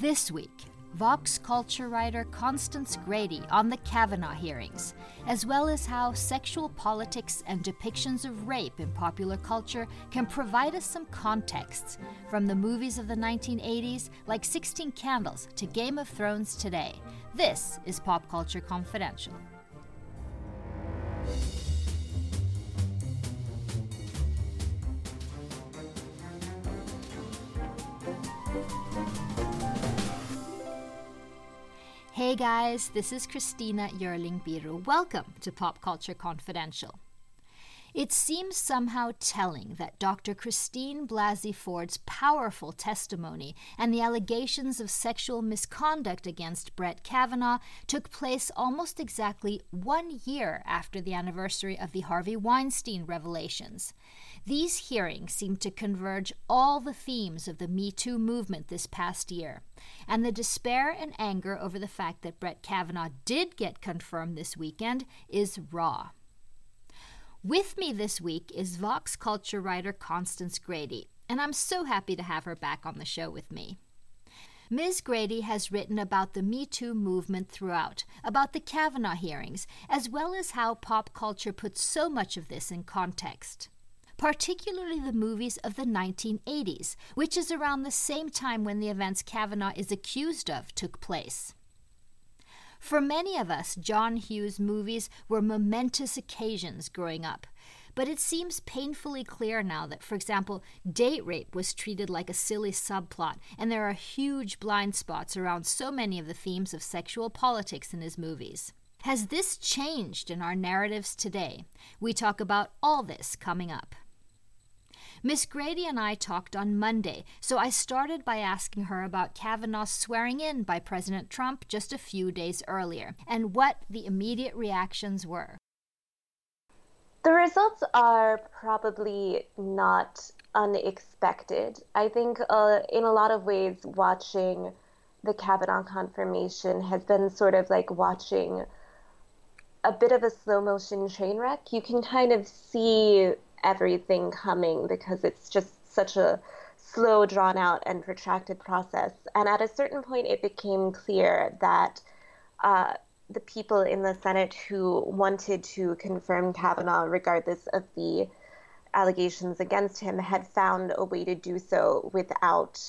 This week, Vox culture writer Constance Grady on the Kavanaugh hearings, as well as how sexual politics and depictions of rape in popular culture can provide us some contexts, from the movies of the 1980s, like 16 Candles, to Game of Thrones today. This is Pop Culture Confidential. Hey guys, this is Christina Yerling Biro. Welcome to Pop Culture Confidential. It seems somehow telling that Dr. Christine Blasey Ford's powerful testimony and the allegations of sexual misconduct against Brett Kavanaugh took place almost exactly one year after the anniversary of the Harvey Weinstein revelations. These hearings seem to converge all the themes of the Me Too movement this past year, and the despair and anger over the fact that Brett Kavanaugh did get confirmed this weekend is raw. With me this week is Vox culture writer Constance Grady, and I'm so happy to have her back on the show with me. Ms. Grady has written about the Me Too movement throughout, about the Kavanaugh hearings, as well as how pop culture puts so much of this in context particularly the movies of the 1980s, which is around the same time when the events Kavanaugh is accused of took place. For many of us, John Hughes movies were momentous occasions growing up. But it seems painfully clear now that, for example, date rape was treated like a silly subplot, and there are huge blind spots around so many of the themes of sexual politics in his movies. Has this changed in our narratives today? We talk about all this coming up. Miss Grady and I talked on Monday, so I started by asking her about Kavanaugh's swearing in by President Trump just a few days earlier and what the immediate reactions were. The results are probably not unexpected. I think, uh, in a lot of ways, watching the Kavanaugh confirmation has been sort of like watching a bit of a slow motion train wreck. You can kind of see everything coming because it's just such a slow, drawn out, and protracted process. And at a certain point, it became clear that uh, the people in the Senate who wanted to confirm Kavanaugh, regardless of the allegations against him, had found a way to do so without,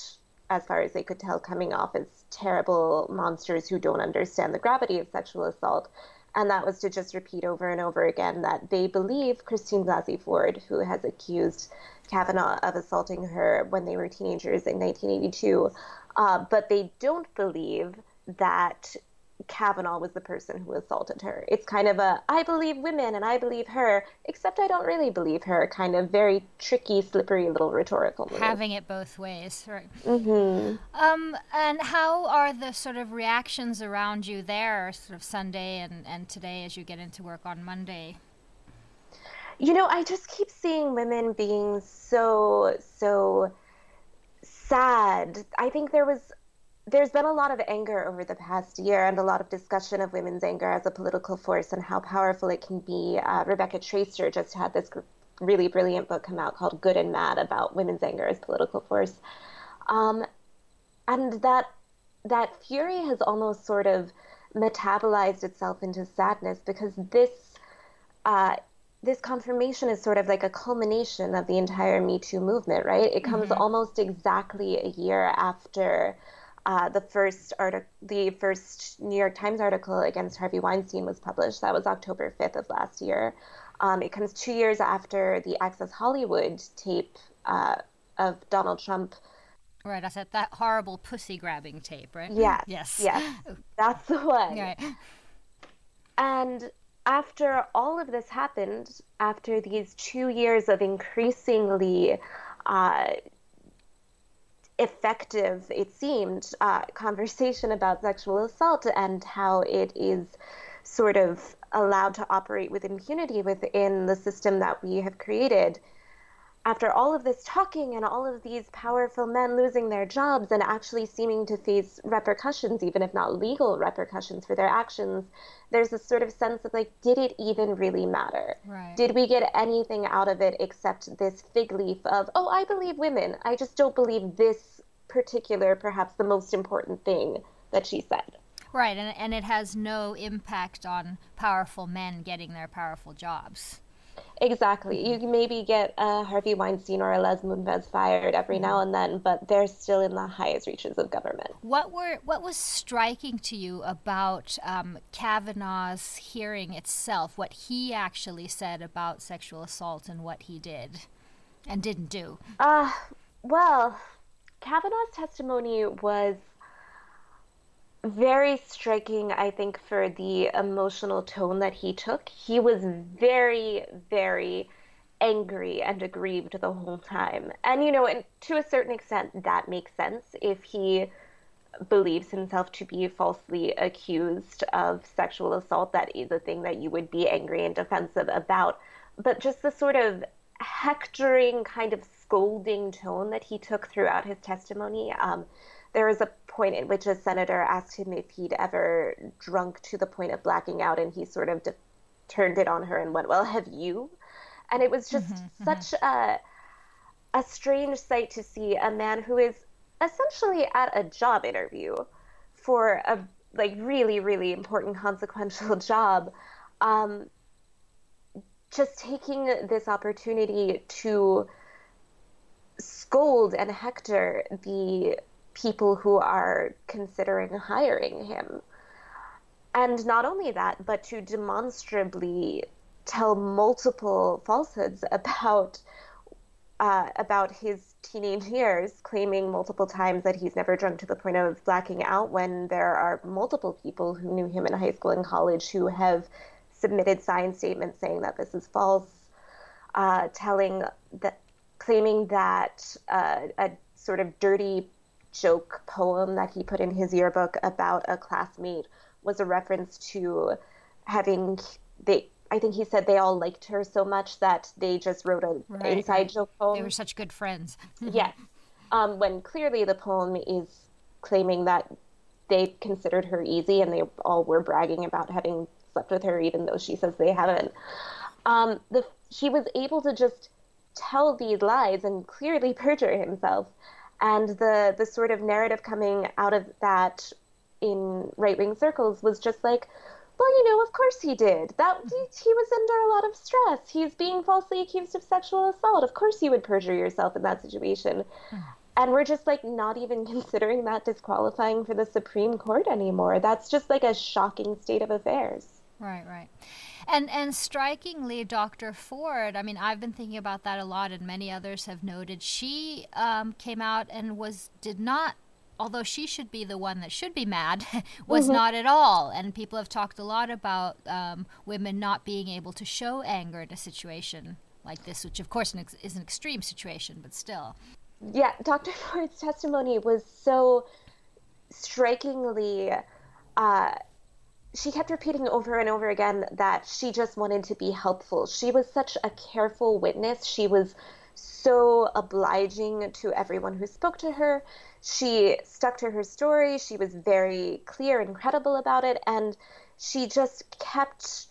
as far as they could tell, coming off as terrible monsters who don't understand the gravity of sexual assault and that was to just repeat over and over again that they believe Christine Blasey Ford, who has accused Kavanaugh of assaulting her when they were teenagers in 1982, uh, but they don't believe that Kavanaugh was the person who assaulted her. It's kind of a I believe women and I believe her, except I don't really believe her. Kind of very tricky, slippery little rhetorical move. Having it both ways, right? Mm-hmm. Um, and how are the sort of reactions around you there, sort of Sunday and and today as you get into work on Monday? You know, I just keep seeing women being so so sad. I think there was there's been a lot of anger over the past year and a lot of discussion of women's anger as a political force and how powerful it can be. Uh, Rebecca Traister just had this really brilliant book come out called Good and Mad about women's anger as political force. Um, and that that fury has almost sort of metabolized itself into sadness because this uh, this confirmation is sort of like a culmination of the entire Me Too movement, right? It comes mm-hmm. almost exactly a year after uh, the first article, the first New York Times article against Harvey Weinstein was published. That was October 5th of last year. Um, it comes two years after the Access Hollywood tape uh, of Donald Trump. Right, I said that horrible pussy grabbing tape, right? Yeah. Yes. Yes. That's the one. Right. And after all of this happened, after these two years of increasingly uh, effective, it seemed, uh, conversation about sexual assault and how it is sort of allowed to operate with impunity within the system that we have created after all of this talking and all of these powerful men losing their jobs and actually seeming to face repercussions, even if not legal repercussions for their actions, there's this sort of sense of like, did it even really matter? Right. Did we get anything out of it except this fig leaf of, oh, I believe women. I just don't believe this particular, perhaps the most important thing that she said. Right, and, and it has no impact on powerful men getting their powerful jobs. Exactly. You can maybe get a Harvey Weinstein or a Les Moonves fired every now and then, but they're still in the highest reaches of government. What were what was striking to you about um, Kavanaugh's hearing itself? What he actually said about sexual assault and what he did and didn't do? Uh, well, Kavanaugh's testimony was very striking, I think, for the emotional tone that he took. He was very, very angry and aggrieved the whole time. And, you know, and to a certain extent, that makes sense if he believes himself to be falsely accused of sexual assault. That is a thing that you would be angry and defensive about. But just the sort of hectoring, kind of scolding tone that he took throughout his testimony. Um, there was a point in which a senator asked him if he'd ever drunk to the point of blacking out, and he sort of de- turned it on her and went, "Well, have you?" And it was just mm-hmm, mm-hmm. such mm-hmm. a a strange sight to see a man who is essentially at a job interview for a like really really important consequential job um, just taking this opportunity to scold and hector the people who are considering hiring him. And not only that, but to demonstrably tell multiple falsehoods about uh, about his teenage years, claiming multiple times that he's never drunk to the point of blacking out when there are multiple people who knew him in high school and college who have submitted signed statements saying that this is false, uh, telling that, claiming that uh, a sort of dirty joke poem that he put in his yearbook about a classmate was a reference to having they I think he said they all liked her so much that they just wrote a right. inside joke poem. They were such good friends. yes. Um, when clearly the poem is claiming that they considered her easy and they all were bragging about having slept with her even though she says they haven't. Um, the she was able to just tell these lies and clearly perjure himself and the the sort of narrative coming out of that in right wing circles was just like, well, you know, of course he did. That he, he was under a lot of stress. He's being falsely accused of sexual assault. Of course, you would perjure yourself in that situation. Hmm. And we're just like not even considering that disqualifying for the Supreme Court anymore. That's just like a shocking state of affairs. Right, right. And and strikingly, Dr. Ford. I mean, I've been thinking about that a lot, and many others have noted. She um, came out and was did not. Although she should be the one that should be mad, was mm-hmm. not at all. And people have talked a lot about um, women not being able to show anger in a situation like this, which of course is an extreme situation, but still. Yeah, Dr. Ford's testimony was so strikingly uh, she kept repeating over and over again that she just wanted to be helpful. She was such a careful witness. She was so obliging to everyone who spoke to her. She stuck to her story. She was very clear and credible about it. And she just kept,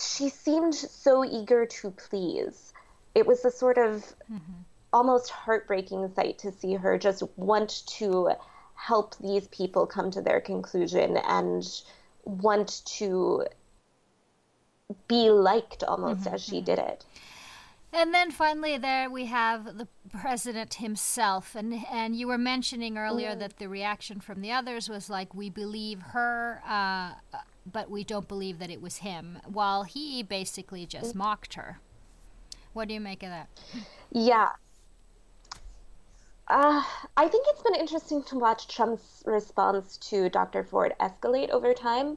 she seemed so eager to please. It was a sort of mm-hmm. almost heartbreaking sight to see her just want to help these people come to their conclusion and want to be liked almost mm-hmm, as she mm-hmm. did it. And then finally, there we have the president himself, and and you were mentioning earlier mm. that the reaction from the others was like, "We believe her, uh, but we don't believe that it was him," while he basically just mm. mocked her. What do you make of that? Yeah, uh, I think it's been interesting to watch Trump's response to Dr. Ford escalate over time.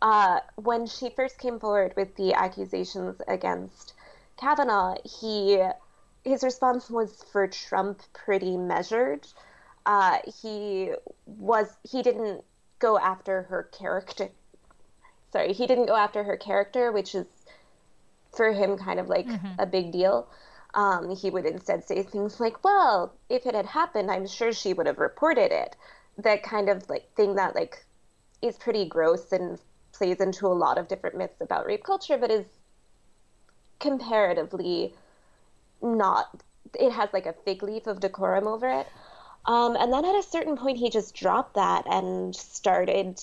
Uh, when she first came forward with the accusations against Kavanaugh, he his response was for Trump pretty measured. Uh, he was he didn't go after her character. Sorry, he didn't go after her character, which is for him kind of like mm-hmm. a big deal um, he would instead say things like, well, if it had happened, I'm sure she would have reported it. That kind of like thing that like is pretty gross and plays into a lot of different myths about rape culture, but is comparatively not. It has like a fig leaf of decorum over it. Um, and then at a certain point, he just dropped that and started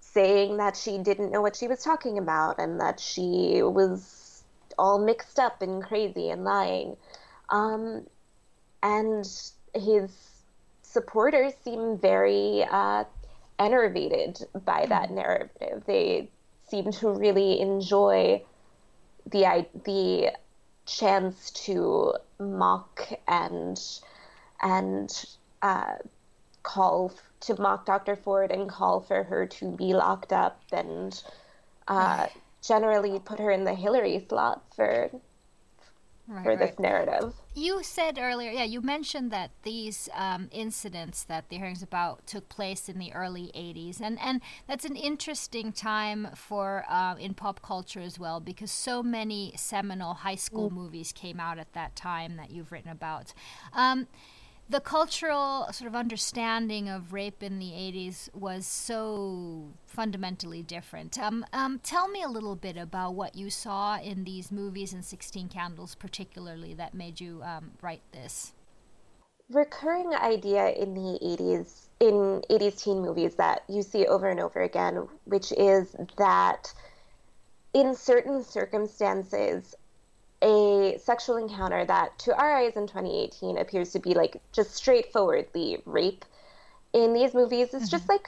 saying that she didn't know what she was talking about and that she was all mixed up and crazy and lying. Um, and his supporters seem very uh, enervated by that mm-hmm. narrative. They seem to really enjoy the the chance to mock and and uh, call to mock Dr. Ford and call for her to be locked up and uh, generally put her in the Hillary slot for right, for this right. narrative. You said earlier, yeah, you mentioned that these um, incidents that the hearings about took place in the early '80s, and and that's an interesting time for uh, in pop culture as well because so many seminal high school mm. movies came out at that time that you've written about. Um, the cultural sort of understanding of rape in the 80s was so fundamentally different. Um, um, tell me a little bit about what you saw in these movies and 16 Candles, particularly, that made you um, write this. Recurring idea in the 80s, in 80s teen movies that you see over and over again, which is that in certain circumstances, a sexual encounter that to our eyes in 2018 appears to be like just straightforwardly rape in these movies it's mm-hmm. just like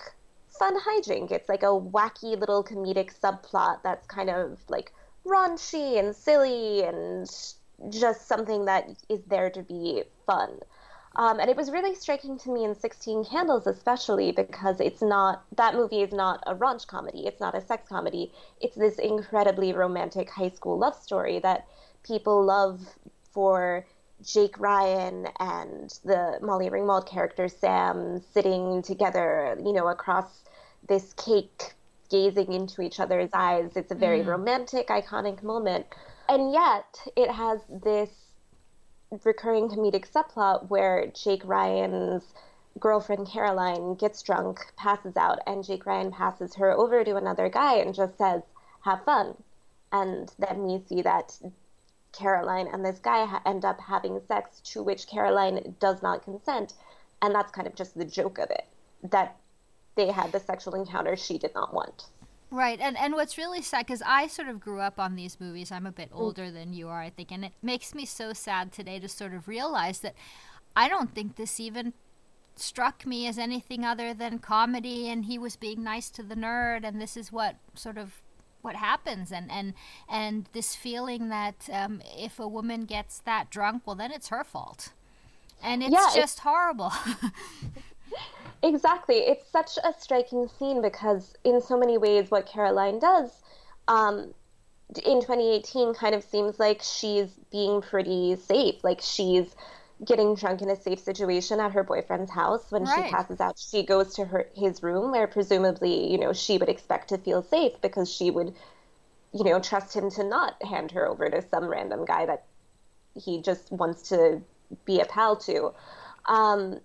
fun hijink it's like a wacky little comedic subplot that's kind of like raunchy and silly and just something that is there to be fun um, and it was really striking to me in 16 Candles, especially because it's not, that movie is not a raunch comedy. It's not a sex comedy. It's this incredibly romantic high school love story that people love for Jake Ryan and the Molly Ringwald character Sam sitting together, you know, across this cake, gazing into each other's eyes. It's a very mm. romantic, iconic moment. And yet, it has this recurring comedic subplot where Jake Ryan's girlfriend Caroline gets drunk, passes out, and Jake Ryan passes her over to another guy and just says, Have fun. And then we see that Caroline and this guy ha- end up having sex to which Caroline does not consent. And that's kind of just the joke of it that they had the sexual encounter she did not want. Right, and and what's really sad because I sort of grew up on these movies. I'm a bit mm. older than you are, I think, and it makes me so sad today to sort of realize that I don't think this even struck me as anything other than comedy. And he was being nice to the nerd, and this is what sort of what happens. And and and this feeling that um, if a woman gets that drunk well then it's her fault. And it's yeah, just it's, horrible. Exactly. It's such a striking scene because in so many ways what caroline does um, in 2018 kind of seems like she's being pretty safe. Like she's getting drunk in a safe situation at her boyfriend's house. When right. she passes out she goes to her his room where presumably you know she would expect to feel safe because she would you know trust him to not hand her over to some random guy that he just wants to be a pal to. Um,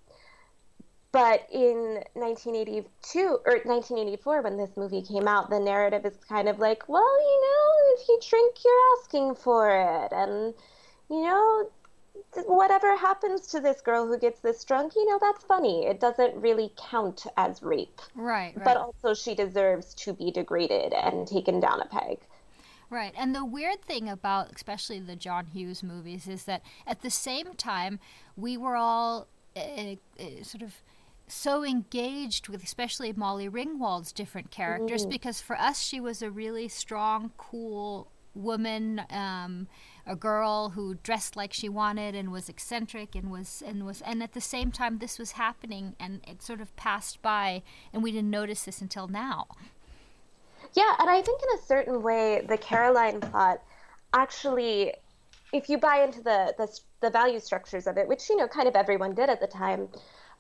but in 1982 or 1984 when this movie came out the narrative is kind of like well you know if you drink you're asking for it. And you know whatever happens to this girl who gets this drunk, you know, that's funny. It doesn't really count as rape. Right, right. But also, she deserves to be degraded and taken down a peg. Right. And the weird thing about especially the John Hughes movies is that at the same time, we were all uh, uh, sort of so engaged with especially Molly Ringwald's different characters mm. because for us she was a really strong, cool woman. Um, a girl who dressed like she wanted and was eccentric and was and was and at the same time this was happening and it sort of passed by and we didn't notice this until now. Yeah, and I think in a certain way the Caroline plot actually if you buy into the the, the value structures of it, which you know kind of everyone did at the time,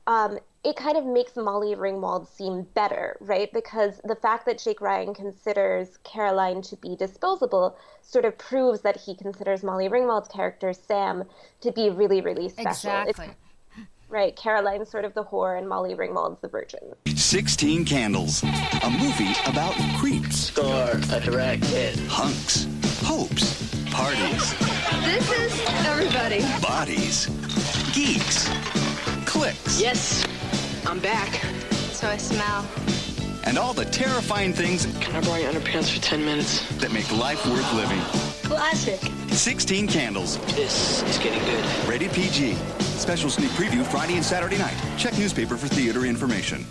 um, it kind of makes Molly Ringwald seem better, right? Because the fact that Jake Ryan considers Caroline to be disposable sort of proves that he considers Molly Ringwald's character, Sam, to be really, really special. Exactly. It's, right, Caroline's sort of the whore and Molly Ringwald's the virgin. 16 Candles, a movie about creeps. Score a direct hit. Hunks, hopes, parties. This is everybody. Bodies, geeks, click Yes. Yes, I'm back. So I smell. And all the terrifying things Can I borrow your underpants for 10 minutes? that make life worth living. Classic. 16 Candles. This is getting good. Rated PG. Special sneak preview Friday and Saturday night. Check newspaper for theater information.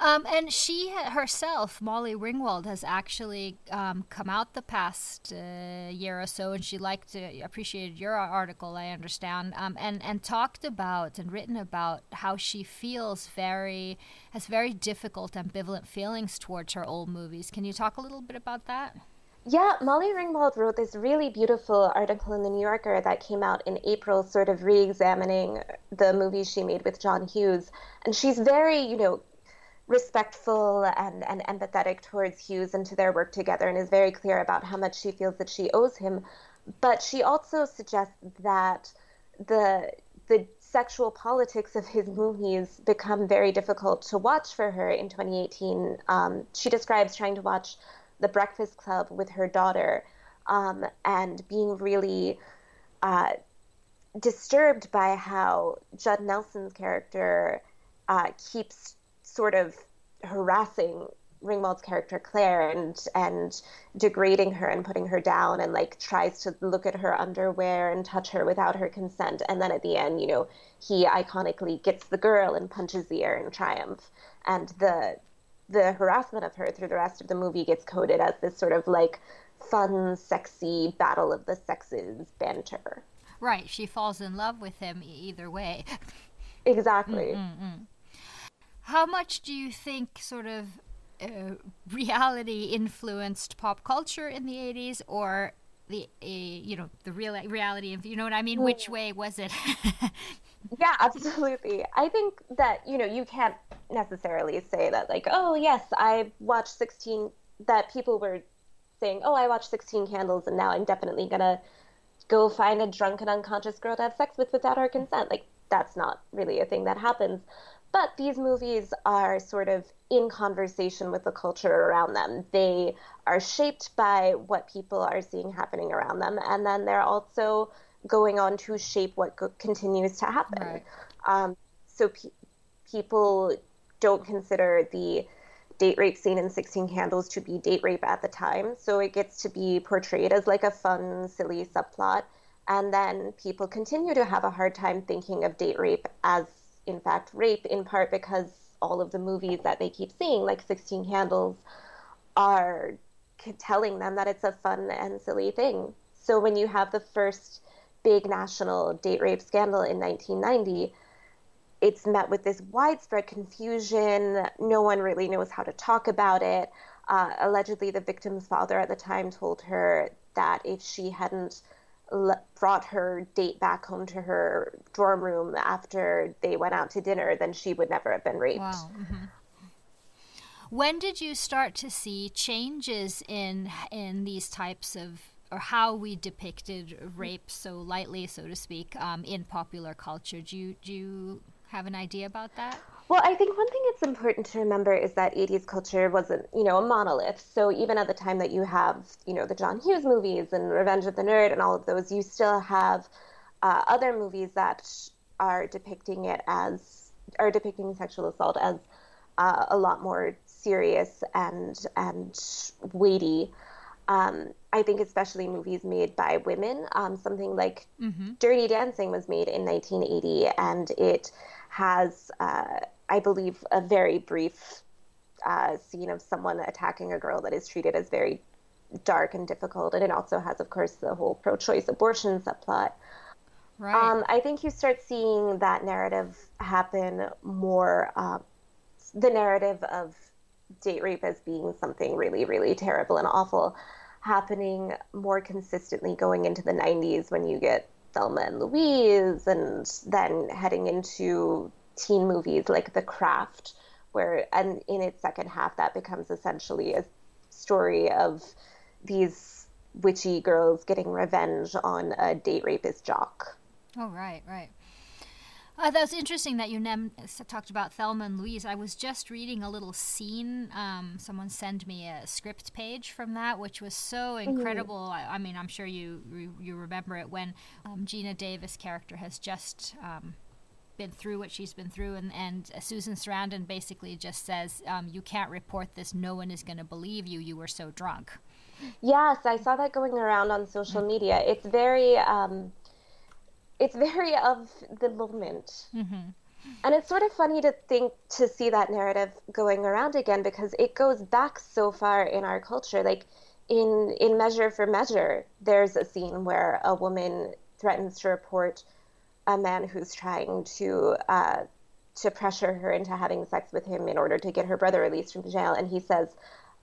Um, and she herself, Molly Ringwald, has actually um, come out the past uh, year or so, and she liked to appreciated your article, I understand, um, and and talked about and written about how she feels very has very difficult, ambivalent feelings towards her old movies. Can you talk a little bit about that? Yeah, Molly Ringwald wrote this really beautiful article in the New Yorker that came out in April, sort of re examining the movies she made with John Hughes. And she's very, you know, respectful and, and empathetic towards Hughes and to their work together, and is very clear about how much she feels that she owes him. But she also suggests that the the sexual politics of his movies become very difficult to watch for her in 2018. Um, she describes trying to watch The Breakfast Club with her daughter um, and being really uh, disturbed by how Judd Nelson's character uh, keeps sort of harassing Ringwald's character Claire and and degrading her and putting her down and like tries to look at her underwear and touch her without her consent. And then at the end you know he iconically gets the girl and punches the air in triumph. And the the harassment of her through the rest of the movie gets coded as this sort of like fun sexy battle of the sexes banter. Right, she falls in love with him either way. exactly mm-hmm, mm-hmm. How much do you think sort of uh, reality influenced pop culture in the 80s or the uh, you know the real reality of you know what I mean which way was it Yeah, absolutely. I think that, you know, you can't necessarily say that, like, oh, yes, I watched 16, that people were saying, oh, I watched 16 Candles and now I'm definitely going to go find a drunk and unconscious girl to have sex with without her consent. Like, that's not really a thing that happens. But these movies are sort of in conversation with the culture around them. They are shaped by what people are seeing happening around them, and then they're also going on to shape what go- continues to happen. Right. Um, so pe- people don't consider the date rape scene in 16 Candles to be date rape at the time. So it gets to be portrayed as like a fun, silly subplot. And then people continue to have a hard time thinking of date rape as, in fact, rape, in part because all of the movies that they keep seeing, like 16 Candles, are telling them that it's a fun and silly thing. So when you have the first big national date rape scandal in 1990, it's met with this widespread confusion. No one really knows how to talk about it. Uh, allegedly, the victim's father at the time told her that if she hadn't l- brought her date back home to her dorm room after they went out to dinner, then she would never have been raped. Wow. hmm When did you start to see changes in in these types of or how we depicted rape so lightly, so to speak, um, in popular culture? Do you do you have an idea about that? Well, I think one thing it's important to remember is that 80s culture wasn't, you know, a monolith. So even at the time that you have, you know, the John Hughes movies and Revenge of the Nerd and all of those, you still have uh, other movies that are depicting it as, are depicting sexual assault as uh, a lot more serious and and weighty. Um, I think especially movies made by women. Um, something like Dirty Dancing was made in 1980, and it has, uh, I believe, a very brief uh, scene of someone attacking a girl that is treated as very dark and difficult. And it also has, of course, the whole pro-choice abortion subplot. Right. Um, I think you start seeing that narrative happen more. Uh, the narrative of date rape as being something really, really terrible and awful happening more consistently going into the 90s when you get Thelma and Louise, and then heading into teen movies like The Craft, where, and in its second half, that becomes essentially a story of these witchy girls getting revenge on a date rapist jock. Oh, right, right. Uh, that was interesting that you nem- talked about Thelma and Louise. I was just reading a little scene. Um, someone sent me a script page from that, which was so incredible. I, I mean, I'm sure you you, you remember it when um, Geena Davis' character has just um, been through what she's been through, and and uh, Susan Sarandon basically just says, um, "You can't report this. No one is going to believe you. You were so drunk." Yes, I saw that going around on social media. It's very, um, it's very of the moment. Mm-hmm. And it's sort of funny to think to see that narrative going around again because it goes back so far in our culture. Like in in Measure for Measure, there's a scene where a woman threatens to report a man who's trying to uh, to pressure her into having sex with him in order to get her brother released from jail, and he says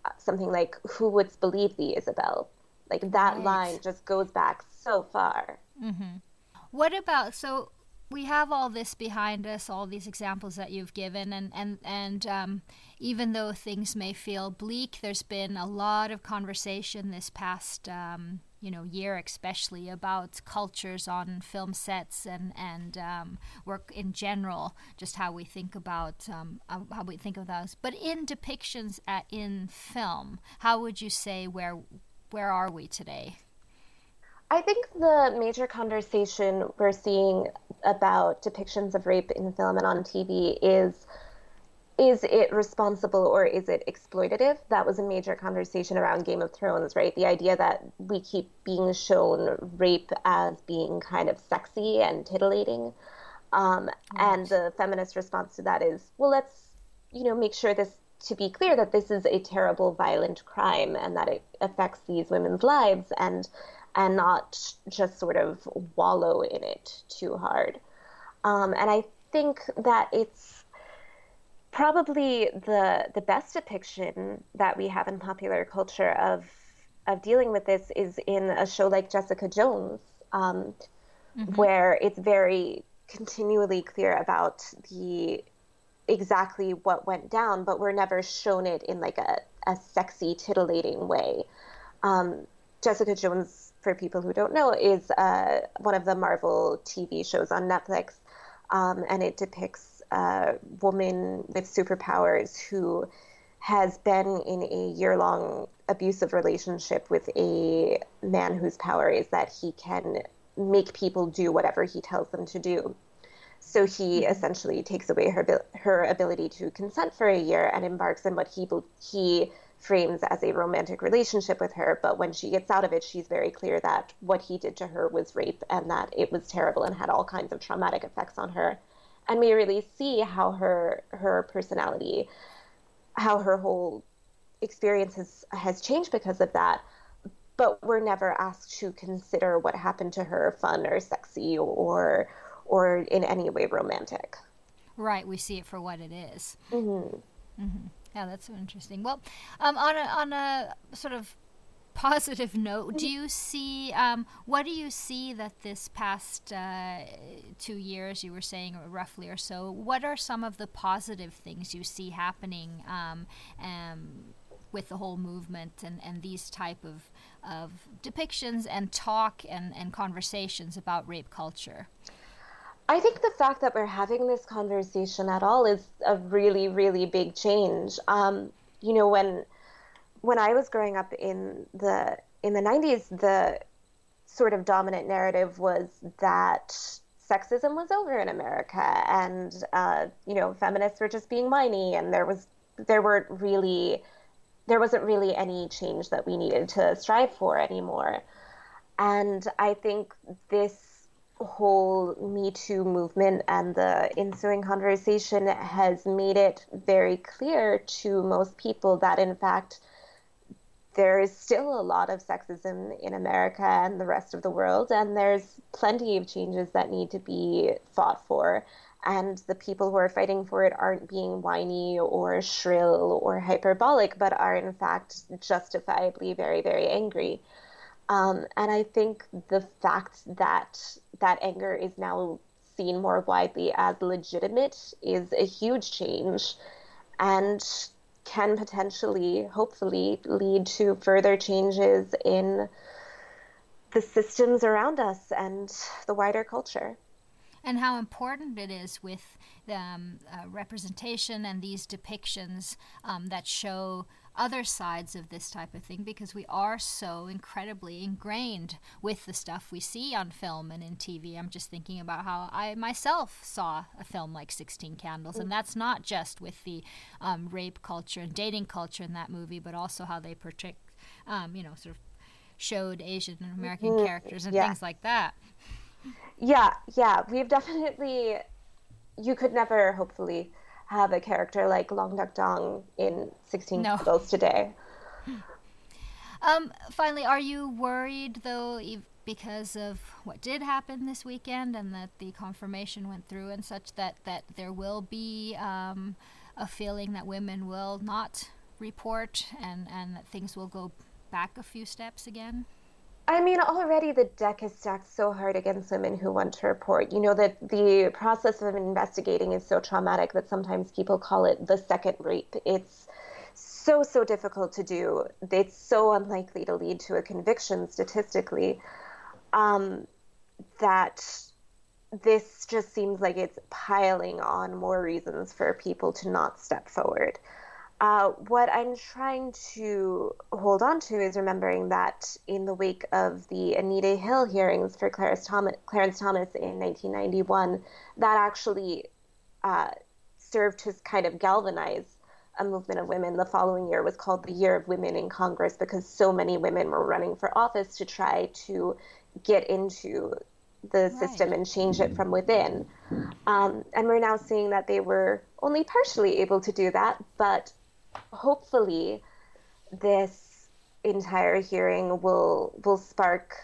uh, something like, "Who would believe thee, Isabel?" Like that right. line just goes back so far. Mm-hmm. What about so? we have all this behind us, all these examples that you've given, and and and um, even though things may feel bleak, there's been a lot of conversation this past um, you know year, especially about cultures on film sets and and um, work in general, just how we think about um, how we think of those. But in depictions at, in film, how would you say where where are we today? I think the major conversation we're seeing about depictions of rape in film and on TV is is it responsible or is it exploitative? That was a major conversation around Game of Thrones, right? The idea that we keep being shown rape as being kind of sexy and titillating. Um, And the feminist response to that is, well, let's, you know, make sure this to be clear that this is a terrible, violent crime and that it affects these women's lives. And and not just sort of wallow in it too hard. Um, and I think that it's probably the the best depiction that we have in popular culture of of dealing with this is in a show like Jessica Jones, um, mm-hmm. where it's very continually clear about the exactly what went down, but we're never shown it in like a, a sexy, titillating way. Um, Jessica Jones for people who don't know, is uh, one of the Marvel TV shows on Netflix, um, and it depicts a woman with superpowers who has been in a year-long abusive relationship with a man whose power is that he can make people do whatever he tells them to do. So he mm-hmm. essentially takes away her her ability to consent for a year and embarks on what he he frames as a romantic relationship with her. But when she gets out of it, she's very clear that what he did to her was rape and that it was terrible and had all kinds of traumatic effects on her. And we really see how her her personality, how her whole experience has, has changed because of that. But we're never asked to consider what happened to her fun or sexy or or in any way romantic. Right, we see it for what it is. Mm-hmm. Mm-hmm. Yeah, that's so interesting. Well, um, on a on a sort of positive note, do you see um, what do you see that this past uh, two years you were saying roughly or so? What are some of the positive things you see happening um, um, with the whole movement and, and these type of of depictions and talk and, and conversations about rape culture? I think the fact that we're having this conversation at all is a really, really big change. Um, you know, when when I was growing up in the in the '90s, the sort of dominant narrative was that sexism was over in America, and uh, you know, feminists were just being whiny, and there was there weren't really there wasn't really any change that we needed to strive for anymore. And I think this whole Me Too movement and the ensuing conversation has made it very clear to most people that, in fact, there is still a lot of sexism in America and the rest of the world, and there's plenty of changes that need to be fought for. And the people who are fighting for it aren't being whiny or shrill or hyperbolic, but are in fact justifiably very, very angry. Um, and I think the fact that that anger is now seen more widely as legitimate is a huge change and can potentially, hopefully, lead to further changes in the systems around us and the wider culture and how important it is with the um, uh, representation and these depictions um, that show other sides of this type of thing because we are so incredibly ingrained with the stuff we see on film and in TV. I'm just thinking about how I myself saw a film like 16 Candles, and that's not just with the um, rape culture and dating culture in that movie, but also how they portray, um, you know, sort of showed Asian and American mm-hmm. characters and yeah. things like that. Yeah, yeah, we've definitely. You could never, hopefully, have a character like Long Duk Dong in 16 no. Candles today. Um, finally, are you worried though, because of what did happen this weekend and that the confirmation went through and such that that there will be um, a feeling that women will not report and and that things will go back a few steps again? I mean, already the deck is stacked so hard against women who want to report. You know that the process of investigating is so traumatic that sometimes people call it the second rape. It's so, so difficult to do. It's so unlikely to lead to a conviction statistically um, that this just seems like it's piling on more reasons for people to not step forward. Uh, what I'm trying to hold on to is remembering that in the wake of the Anita Hill hearings for Clarence Thomas, Clarence Thomas in 1991, that actually uh, served to kind of galvanize a movement of women. The following year was called the Year of Women in Congress because so many women were running for office to try to get into the right. system and change it from within. Um, and we're now seeing that they were only partially able to do that, but hopefully this entire hearing will will spark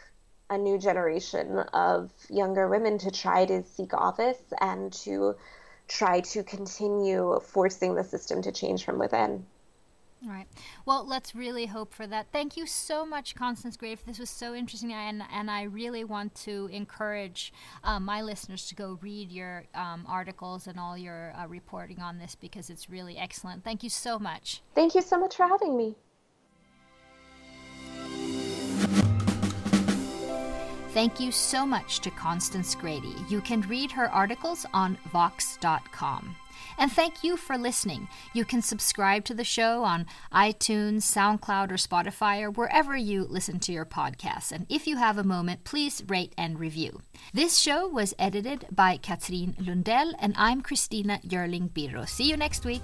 a new generation of younger women to try to seek office and to try to continue forcing the system to change from within. Right. Well, let's really hope for that. Thank you so much, Constance Grady. This was so interesting, and and I really want to encourage um, my listeners to go read your um, articles and all your uh, reporting on this because it's really excellent. Thank you so much. Thank you so much for having me. Thank you so much to Constance Grady. You can read her articles on Vox.com. And thank you for listening. You can subscribe to the show on iTunes, SoundCloud, or Spotify, or wherever you listen to your podcasts. And if you have a moment, please rate and review. This show was edited by Katrin Lundell, and I'm Christina Yerling Biro. See you next week.